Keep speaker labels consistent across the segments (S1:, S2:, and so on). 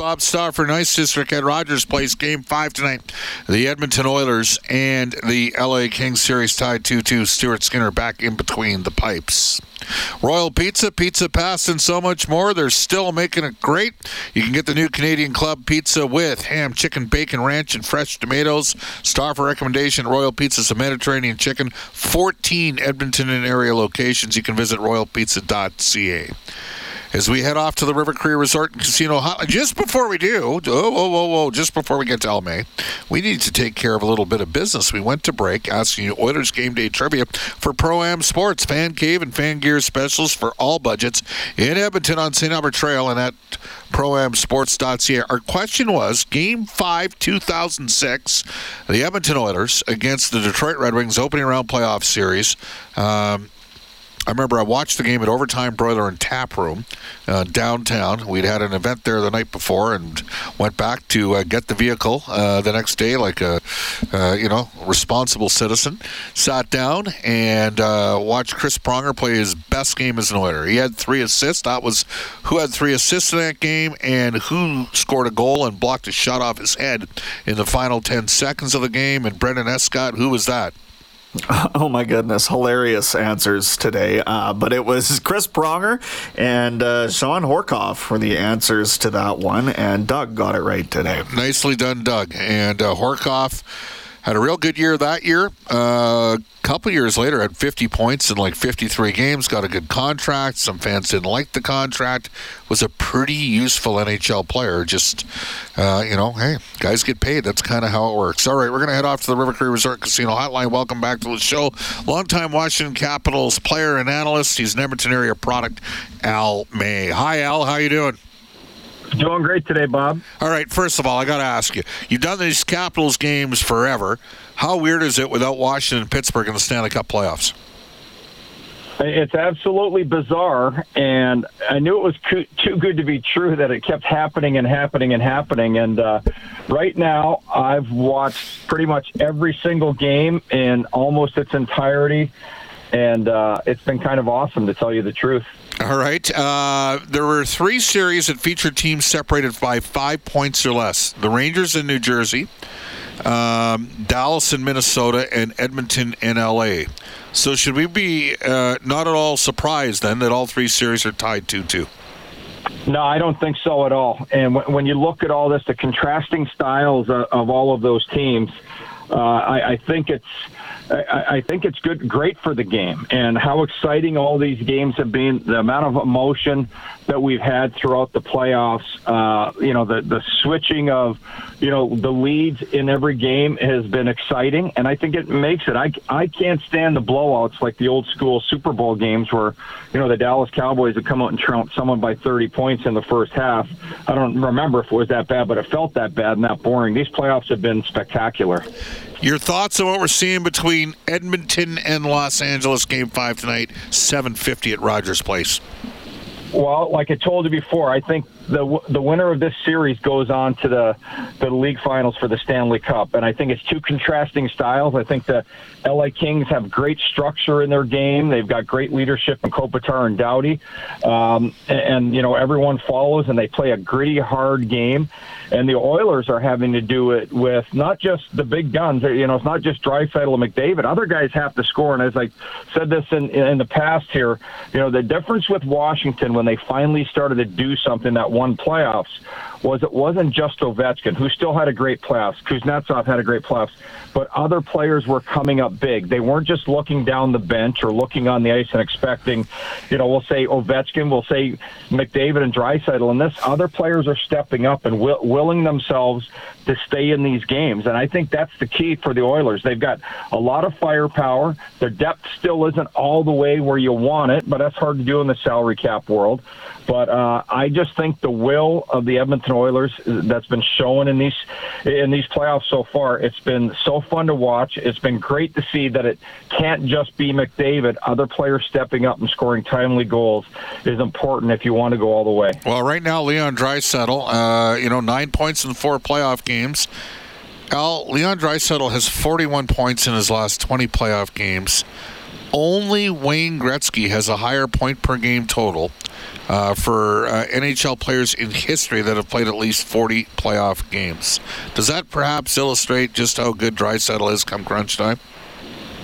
S1: Bob Stauffer, Nice District at Rogers Place, game five tonight. The Edmonton Oilers and the LA Kings series tied 2 2. Stuart Skinner back in between the pipes. Royal Pizza, Pizza Pass, and so much more. They're still making it great. You can get the new Canadian Club pizza with ham, chicken, bacon, ranch, and fresh tomatoes. Stauffer recommendation Royal Pizza's a Mediterranean chicken. 14 Edmonton and area locations. You can visit royalpizza.ca as we head off to the River Cree Resort and Casino Just before we do, oh, whoa, whoa, whoa, just before we get to Al May, we need to take care of a little bit of business. We went to break asking you Oilers game day trivia for Pro Am Sports, Fan Cave, and Fan Gear specials for all budgets in Edmonton on St. Albert Trail and at proamsports.ca. Our question was Game 5 2006, the Edmonton Oilers against the Detroit Red Wings opening round playoff series. Um, I remember I watched the game at Overtime Broiler and Tap Room uh, downtown. We'd had an event there the night before and went back to uh, get the vehicle uh, the next day like a uh, you know responsible citizen. Sat down and uh, watched Chris Pronger play his best game as an Oiler. He had three assists. That was who had three assists in that game and who scored a goal and blocked a shot off his head in the final 10 seconds of the game. And Brendan Escott, who was that?
S2: Oh my goodness, hilarious answers today. Uh, but it was Chris Pronger and uh, Shawn Horcoff for the answers to that one, and Doug got it right today.
S1: Nicely done, Doug. And uh, Horcoff had a real good year that year. A uh, couple years later, had 50 points in like 53 games. Got a good contract. Some fans didn't like the contract. Was a pretty useful NHL player. Just uh, you know, hey, guys get paid. That's kind of how it works. All right, we're gonna head off to the River Cree Resort Casino Hotline. Welcome back to the show. Longtime Washington Capitals player and analyst. He's an Edmonton area product. Al May. Hi, Al. How you doing?
S3: Doing great today, Bob.
S1: All right, first of all, I got to ask you you've done these Capitals games forever. How weird is it without Washington and Pittsburgh in the Stanley Cup playoffs?
S3: It's absolutely bizarre, and I knew it was co- too good to be true that it kept happening and happening and happening. And uh, right now, I've watched pretty much every single game in almost its entirety, and uh, it's been kind of awesome to tell you the truth.
S1: All right. Uh, there were three series that featured teams separated by five points or less the Rangers in New Jersey, um, Dallas in Minnesota, and Edmonton in LA. So, should we be uh, not at all surprised then that all three series are tied 2 2?
S3: No, I don't think so at all. And w- when you look at all this, the contrasting styles of, of all of those teams, uh, I, I think it's I, I think it's good, great for the game, and how exciting all these games have been. The amount of emotion that we've had throughout the playoffs. Uh, you know, the the switching of, you know, the leads in every game has been exciting, and I think it makes it. I I can't stand the blowouts like the old school Super Bowl games where, you know, the Dallas Cowboys would come out and trounce someone by 30 points in the first half. I don't remember if it was that bad, but it felt that bad and that boring. These playoffs have been spectacular.
S1: Your thoughts on what we're seeing between Edmonton and Los Angeles game five tonight, 750 at Rogers Place?
S3: Well, like I told you before, I think the the winner of this series goes on to the the league finals for the Stanley Cup, and I think it's two contrasting styles. I think the LA Kings have great structure in their game. They've got great leadership in Kopitar and Doughty, um, and, and you know everyone follows, and they play a gritty, hard game. And the Oilers are having to do it with not just the big guns. You know, it's not just Draisaitl and McDavid. Other guys have to score. And as I said this in in the past here, you know, the difference with Washington when they finally started to do something that won playoffs was it wasn't just Ovechkin, who still had a great playoffs. Kuznetsov had a great playoffs, but other players were coming up big. They weren't just looking down the bench or looking on the ice and expecting, you know, we'll say Ovechkin, we'll say McDavid and Draisaitl, and this other players are stepping up and will, willing themselves to stay in these games. And I think that's the key for the Oilers. They've got a lot of firepower. Their depth still isn't all the way where you want it, but that's hard to do in the salary cap world. But uh, I just think the will of the Edmonton Oilers that's been shown in these in these playoffs so far. It's been so fun to watch. It's been great to see that it can't just be McDavid. Other players stepping up and scoring timely goals is important if you want to go all the way.
S1: Well, right now Leon Draisaitl, uh, you know, nine points in four playoff games. Al Leon Draisaitl has 41 points in his last 20 playoff games. Only Wayne Gretzky has a higher point per game total uh, for uh, NHL players in history that have played at least 40 playoff games. Does that perhaps illustrate just how good Draisaitl is come crunch time?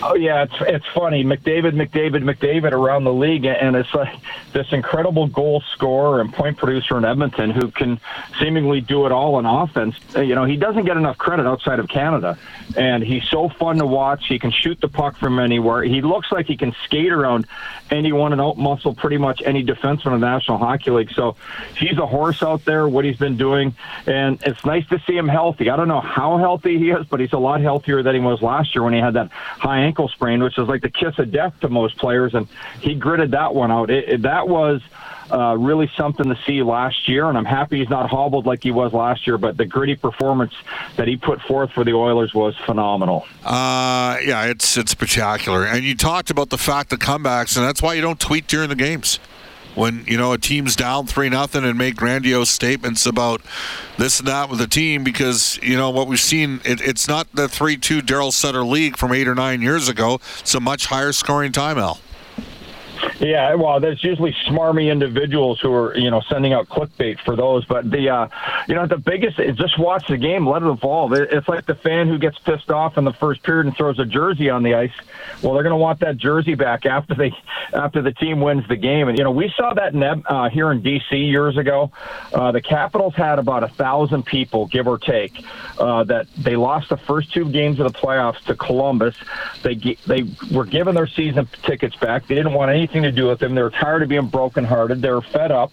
S3: Oh yeah, it's it's funny. McDavid, McDavid, McDavid around the league, and it's like this incredible goal scorer and point producer in Edmonton who can seemingly do it all in offense. Uh, you know, he doesn't get enough credit outside of Canada, and he's so fun to watch. He can shoot the puck from anywhere. He looks like he can skate around anyone and outmuscle pretty much any defenseman in the National Hockey League. So he's a horse out there. What he's been doing, and it's nice to see him healthy. I don't know how healthy he is, but he's a lot healthier than he was last year when he had that high ankle sprain, which is like the kiss of death to most players, and he gritted that one out. It, it, that was uh, really something to see last year, and I'm happy he's not hobbled like he was last year. But the gritty performance that he put forth for the Oilers was phenomenal.
S1: Uh, yeah, it's it's spectacular. And you talked about the fact of comebacks, and that's why you don't tweet during the games when you know a team's down three nothing and make grandiose statements about this and that with the team because you know what we've seen it, it's not the three two Daryl Sutter league from eight or nine years ago. It's a much higher scoring time, Al.
S3: Yeah, well, there's usually smarmy individuals who are, you know, sending out clickbait for those. But the, uh, you know, the biggest is just watch the game, let it evolve. It's like the fan who gets pissed off in the first period and throws a jersey on the ice. Well, they're going to want that jersey back after they, after the team wins the game. And you know, we saw that in, uh, here in D.C. years ago. Uh, the Capitals had about a thousand people, give or take, uh, that they lost the first two games of the playoffs to Columbus. They they were given their season tickets back. They didn't want anything to do with them. They were tired of being brokenhearted. They were fed up,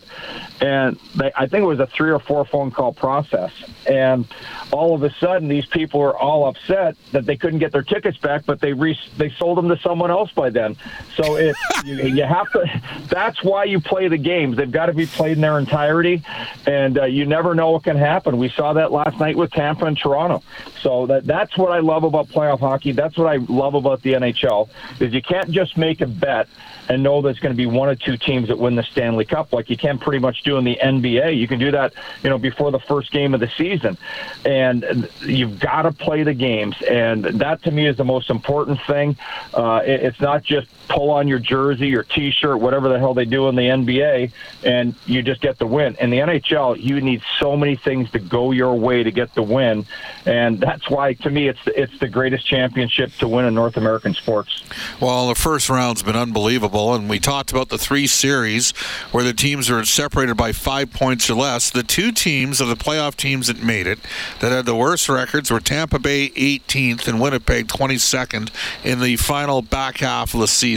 S3: and they, I think it was a three or four phone call process. And all of a sudden, these people are all upset that they couldn't get their tickets back, but they re- they sold them to someone else by then. So it you, you have to. That's why you play the games. They've got to be played in their entirety, and uh, you never know what can happen. We saw that last night with Tampa and Toronto. So that that's what I love about playoff hockey. That's what I love about the NHL is you can't just make a bet and know there's going to be one or two teams that win the Stanley Cup, like you can pretty much do in the NBA. You can do that, you know, before the first game of the season, and you've got to play the games, and that to me is the most important thing. Uh, it, it's not just pull on your jersey or T-shirt, whatever the hell they do in the NBA, and you just get the win. In the NHL, you need so many things to go your way to get the win, and that's why to me it's the, it's the greatest championship to win in North American sports.
S1: Well, the first round's been unbelievable, and we talked about the three series where the teams are separated by five points or less. The two teams of the playoff teams that made it that had the worst records were Tampa Bay 18th and Winnipeg 22nd in the final back half of the season.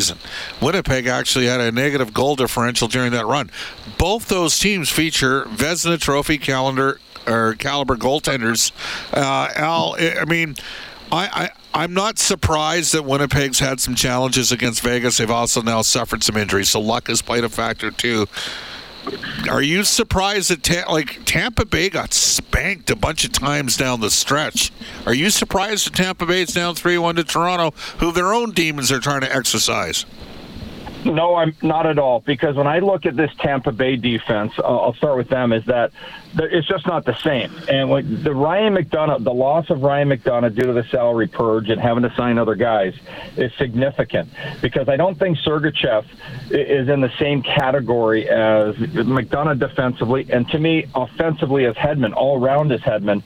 S1: Winnipeg actually had a negative goal differential during that run. Both those teams feature Vezina Trophy calendar or caliber goaltenders. Uh, Al, I mean, I, I I'm not surprised that Winnipeg's had some challenges against Vegas. They've also now suffered some injuries, so luck has played a factor too. Are you surprised that Ta- like Tampa Bay got spanked a bunch of times down the stretch? Are you surprised that Tampa Bay is down three one to Toronto, who their own demons are trying to exercise?
S3: No, I'm not at all. Because when I look at this Tampa Bay defense, I'll, I'll start with them. Is that it's just not the same. And the Ryan McDonagh, the loss of Ryan McDonagh due to the salary purge and having to sign other guys is significant. Because I don't think Sergachev is in the same category as McDonagh defensively, and to me, offensively as Hedman, all round as Hedman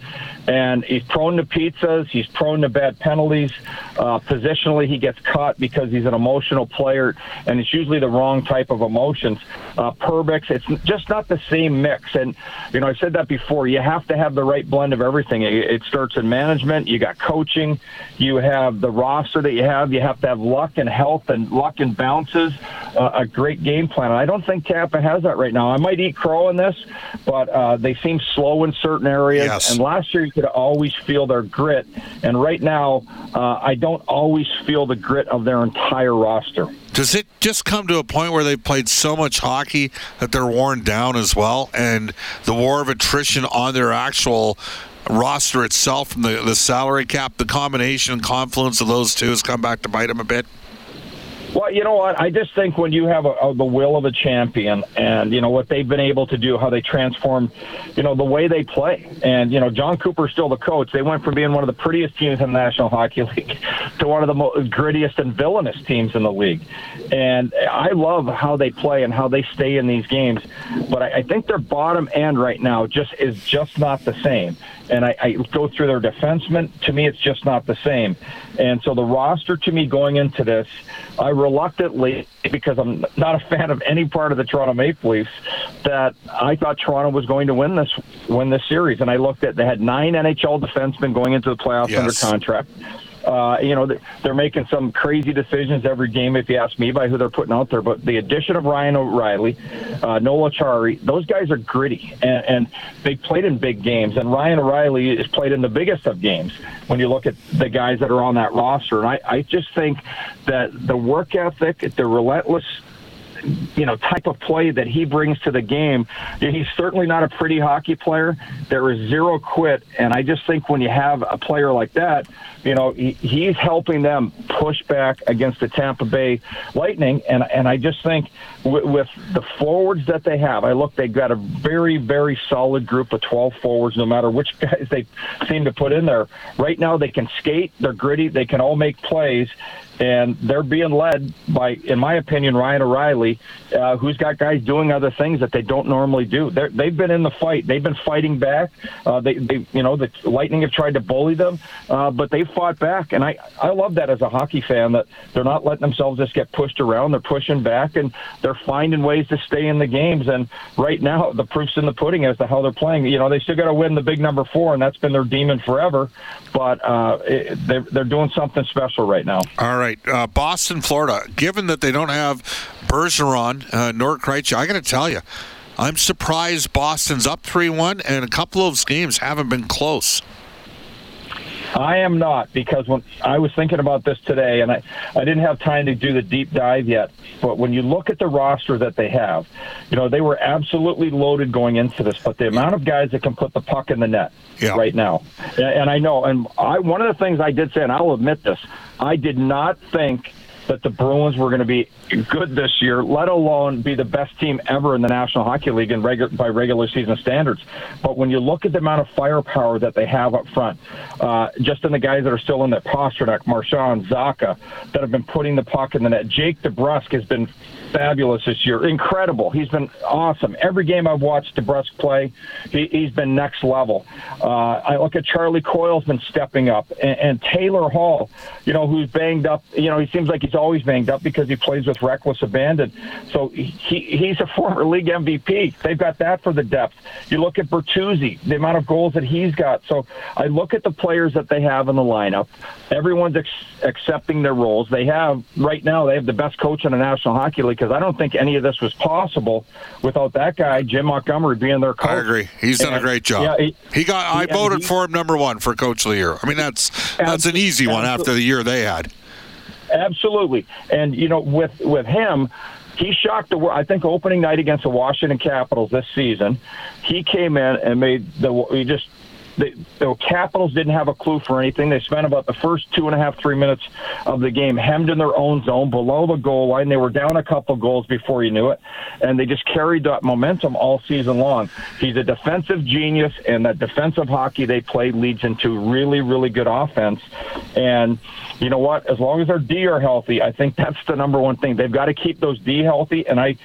S3: and he's prone to pizzas. He's prone to bad penalties. Uh, positionally, he gets caught because he's an emotional player, and it's usually the wrong type of emotions. Uh, Perbix, it's just not the same mix. And you know, I said that before. You have to have the right blend of everything. It, it starts in management. You got coaching. You have the roster that you have. You have to have luck and health and luck and bounces. Uh, a great game plan. And I don't think Tampa has that right now. I might eat crow in this, but uh, they seem slow in certain areas.
S1: Yes.
S3: And last year you could always feel their grit. And right now, uh, I don't always feel the grit of their entire roster.
S1: Does it just come to a point where they've played so much hockey that they're worn down as well? And the war of attrition on their actual roster itself from the, the salary cap, the combination and confluence of those two has come back to bite them a bit?
S3: Well, you know what? I just think when you have a, a, the will of a champion, and you know what they've been able to do, how they transform, you know, the way they play, and you know, Jon Cooper's still the coach. They went from being one of the prettiest teams in the National Hockey League to one of the most grittiest and villainous teams in the league. And I love how they play and how they stay in these games. But I, I think their bottom end right now just is just not the same and I, I go through their defensemen. To me, it's just not the same. And so the roster, to me, going into this, I reluctantly, because I'm not a fan of any part of the Toronto Maple Leafs, that I thought Toronto was going to win this win this series. And I looked at they had nine NHL defensemen going into the playoffs
S1: yes.
S3: under contract. Uh, you know, they're making some crazy decisions every game, if you ask me, by who they're putting out there. But the addition of Ryan O'Reilly, uh, Noel Acciari, those guys are gritty, and, and they played in big games. And Ryan O'Reilly is played in the biggest of games when you look at the guys that are on that roster. And I, I just think that the work ethic, the relentless you know type of play that he brings to the game. He's certainly not a pretty hockey player. There is zero quit, and I just think when you have a player like that, you know he, he's helping them push back against the Tampa Bay Lightning, and and I just think with, with the forwards that they have, I look they've got a very very solid group of 12 forwards. No matter which guys they seem to put in there, right now they can skate, they're gritty, they can all make plays, and they're being led by, in my opinion, Ryan O'Reilly, uh, who's got guys doing other things that they don't normally do. they have been in the fight. They've been fighting back. Uh, they, they, you know, the Lightning have tried to bully them, uh, but they fought back, and I, I love that as a hockey fan that they're not letting themselves just get pushed around. They're pushing back, and they're finding ways to stay in the games. And right now, the proof's in the pudding as to how they're playing. You know, they still got to win the big number four, and that's been their demon forever. But uh, it, they're, they're doing something special right now.
S1: All right, uh, Boston, Florida. Given that they don't have Bergeron, uh, nor Krejci, I got to tell you, I'm surprised Boston's up three one, and a couple of games haven't been close.
S3: I am not because when I was thinking about this today, and I, I didn't have time to do the deep dive yet. But when you look at the roster that they have, you know they were absolutely loaded going into this. But the amount of guys that can put the puck in the net
S1: yeah.
S3: right now, and, and I know, and I one of the things I did say, and I'll admit this, I did not think that the Bruins were going to be good this year, let alone be the best team ever in the National Hockey League in regu- by regular season standards. But when you look at the amount of firepower that they have up front, uh, just in the guys that are still in there, Pastrnak, Marchand, Zacha, that have been putting the puck in the net. Jake DeBrusk has been fabulous this year. Incredible. He's been awesome. Every game I've watched DeBrusk play, he, has been next level. Uh, I look at Charlie Coyle's been stepping up, and, and Taylor Hall, you know, who's banged up. You know, he seems like he's always banged up because he plays with reckless abandon. So he, he's a former league MVP. They've got that for the depth. You look at Bertuzzi, the amount of goals that he's got. So I look at the players that they have in the lineup. Everyone's ex- accepting their roles. They have right now. They have the best coach in the National Hockey League because I don't think any of this was possible without that guy, Jim Montgomery, being their coach.
S1: I agree. He's done and, a great job. Yeah, he, he got. I voted he, for him number one for coach of the year. I mean, that's that's an easy one after the year they had.
S3: Absolutely, and you know, with with him, he shocked the world. I think opening night against the Washington Capitals this season, he came in and made the he just the, the Capitals didn't have a clue for anything. They spent about the first two and a half, three minutes of the game hemmed in their own zone below the goal line. They were down a couple goals before you knew it, and they just carried that momentum all season long. He's a defensive genius, and that defensive hockey they play leads into really, really good offense. And you know what? As long as their D are healthy, I think that's the number one thing. They've got to keep those D healthy. And I,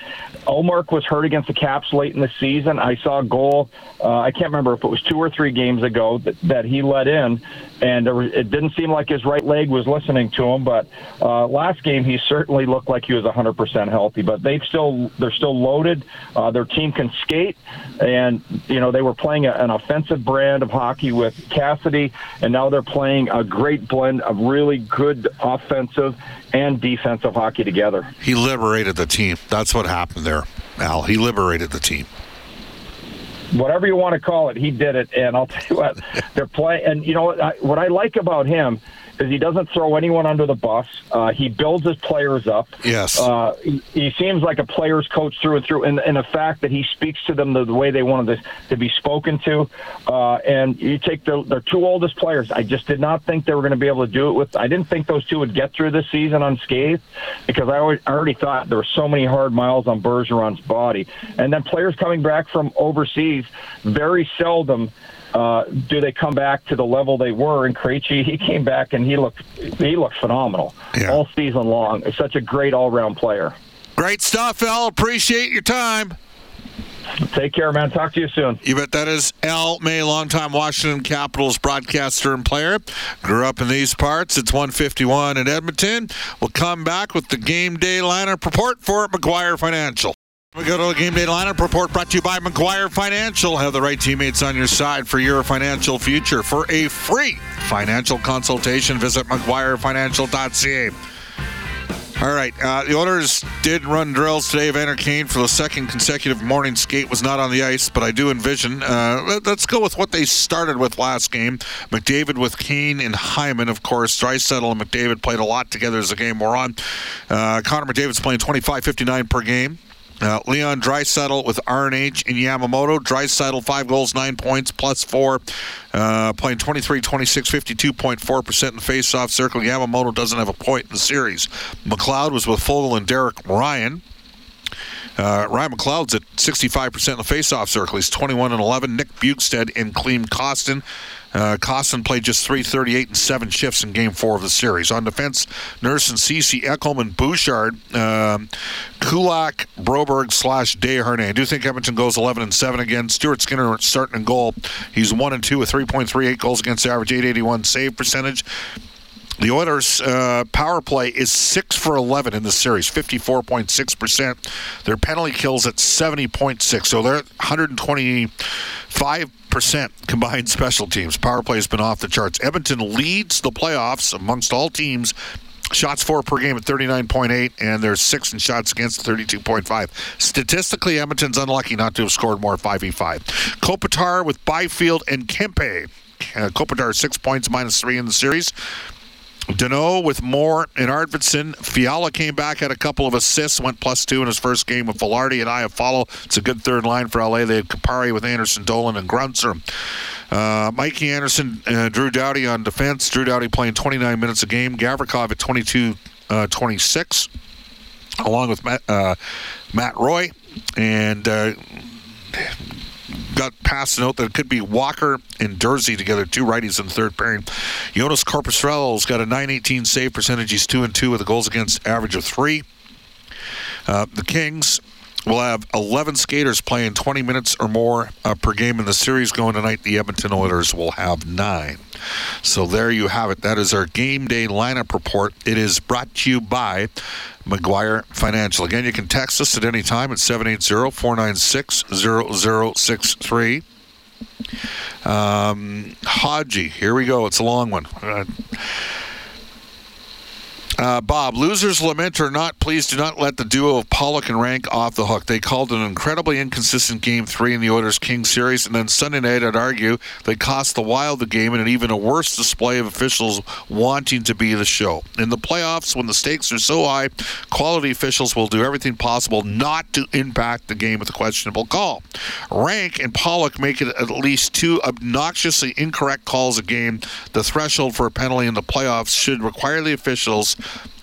S3: Ullmark was hurt against the Caps late in the season. I saw a goal. Uh, I can't remember if it was two or three games ago that, that he let in, and it didn't seem like his right leg was listening to him. But uh, last game, he certainly looked like he was 100% healthy. But they've still they're still loaded. Uh, their team can skate, and you know they were playing a, an offensive brand of hockey with Cassidy, and now they're playing a great blend of really good offensive and defensive hockey together.
S1: He liberated the team. That's what happened there, Al. He liberated the team.
S3: Whatever you want to call it, he did it. And I'll tell you what, they're playing. And you know what? what I like about him is he doesn't throw anyone under the bus. Uh, he builds his players up.
S1: Yes.
S3: Uh, he, he, seems like a player's coach through and through, and, and the fact that he speaks to them the, the way they wanted to, to be spoken to. Uh, and you take the, their two oldest players. I just did not think they were going to be able to do it with. I didn't think those two would get through this season unscathed because I, always, I already thought there were so many hard miles on Bergeron's body. And then players coming back from overseas, very seldom – uh, do they come back to the level they were? And Krejci, he came back and he looked he looked phenomenal yeah. all season long. He's such a great all round player.
S1: Great stuff, Al. Appreciate your time.
S3: Take care, man. Talk to you soon.
S1: You bet. That is Al May, longtime Washington Capitals broadcaster and player. Grew up in these parts. It's 151 in Edmonton. We'll come back with the game day lineup report for McGuire Financial. We go to a game day lineup report brought to you by McGuire Financial. Have the right teammates on your side for your financial future. For a free financial consultation, visit McGuireFinancial.ca. All right, uh, the Oilers did run drills today. Evander Kane for the second consecutive morning skate was not on the ice, but I do envision. Uh, let's go with what they started with last game. McDavid with Kane and Hyman, of course. Draisaitl and McDavid played a lot together as the game wore on. Uh, Connor McDavid's playing 25-59 per game. Uh, Leon Draisaitl with RNH and Yamamoto. Draisaitl, five goals, nine points, plus four. Uh, playing 23 26, 52.4% in the face-off circle. Yamamoto doesn't have a point in the series. McLeod was with Foegele and Derek Ryan. Uh, Ryan McLeod's at 65% in the face-off circle. He's 21 and 11. Nick Bjugstad and Klim Kostin uh, Kostin played just 338 and seven shifts in game four of the series. On defense, Nurse and Ceci, Ekholm, and Bouchard, um, Kulak, Broberg slash Desharnais. I do think Edmonton goes 11 and 7 again. Stuart Skinner starting in goal. He's 1 and 2 with 3.38 goals against average, 881 save percentage. The Oilers' uh, power play is 6 for 11 in the series, 54.6%. Their penalty kills at 70.6, so they're 125% combined special teams. Power play has been off the charts. Edmonton leads the playoffs amongst all teams Shots for per game at 39.8, and there's six in shots against 32.5. Statistically, Edmonton's unlucky not to have scored more 5v5. Kopitar with Byfield and Kempe. Uh, Kopitar six points minus three in the series. Danault with Moore and Arvidsson. Fiala came back, had a couple of assists, went plus two in his first game with Vilardi and I have Iafallo. It's a good third line for LA. They had Kupari with Anderson, Dolan, and Grunsser. Uh, Mikey Anderson, uh, Drew Doughty on defense. Drew Doughty playing 29 minutes a game. Gavrikov at 22 uh, 26, along with Matt, uh, Matt Roy. And uh, got past a note that it could be Walker and Durzi together, two righties in the third pairing. Joonas Korpisalo's got a 918 save percentage. He's 2 and 2 with a goals against average of 3. Uh, the Kings will have 11 skaters playing 20 minutes or more uh, per game in the series going tonight. The Edmonton Oilers will have nine. So there you have it. That is our game day lineup report. It is brought to you by McGuire Financial. Again, you can text us at any time at 780 496 0063. Um, Haji, here we go. It's a long one. Uh, Bob, losers lament or not, please do not let the duo of Pollock and Rank off the hook. They called an incredibly inconsistent game three in the Oilers King series, and then Sunday night, I'd argue, they cost the Wild the game and an even a worse display of officials wanting to be the show. In the playoffs, when the stakes are so high, quality officials will do everything possible not to impact the game with a questionable call. Rank and Pollock make it at least two obnoxiously incorrect calls a game. The threshold for a penalty in the playoffs should require the officials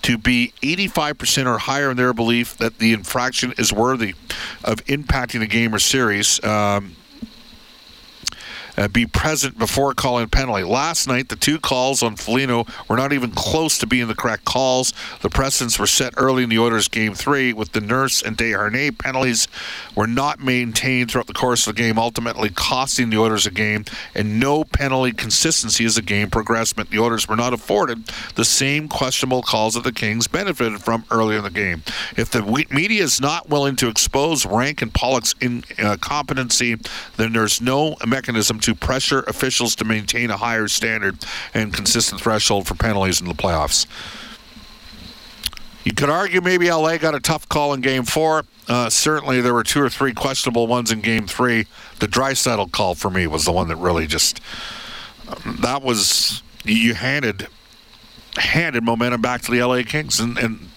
S1: to be 85% or higher in their belief that the infraction is worthy of impacting a game or series. Um, uh, be present before calling penalty. Last night, the two calls on Foligno were not even close to being the correct calls. The precedents were set early in the Oilers' game three, with the Nurse and Desharnais penalties were not maintained throughout the course of the game, ultimately costing the Oilers a game, and no penalty consistency as the game progressed meant the Oilers were not afforded the same questionable calls that the Kings benefited from earlier in the game. If the media is not willing to expose Rank and Pollock's incompetency, uh, then there's no mechanism to pressure officials to maintain a higher standard and consistent threshold for penalties in the playoffs. You could argue maybe LA got a tough call in game four. Uh, certainly, there were two or three questionable ones in game three. The Draisaitl call for me was the one that really just. that was. You handed handed momentum back to the LA Kings. And, and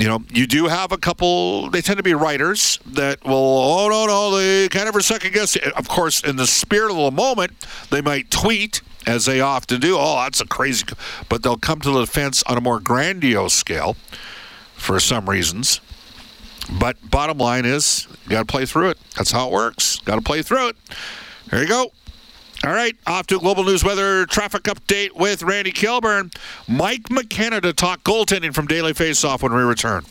S1: you know, you do have a couple. They tend to be writers that will, oh no, no, they kind of second guess. Of course, in the spirit of the moment, they might tweet as they often do. Oh, that's a crazy, but they'll come to the defense on a more grandiose scale for some reasons. But bottom line is, you got to play through it. That's how it works. Got to play through it. There you go. All right, off to Global News Weather Traffic Update with Randy Kilburn. Mike McKenna to talk goaltending from Daily Faceoff when we return.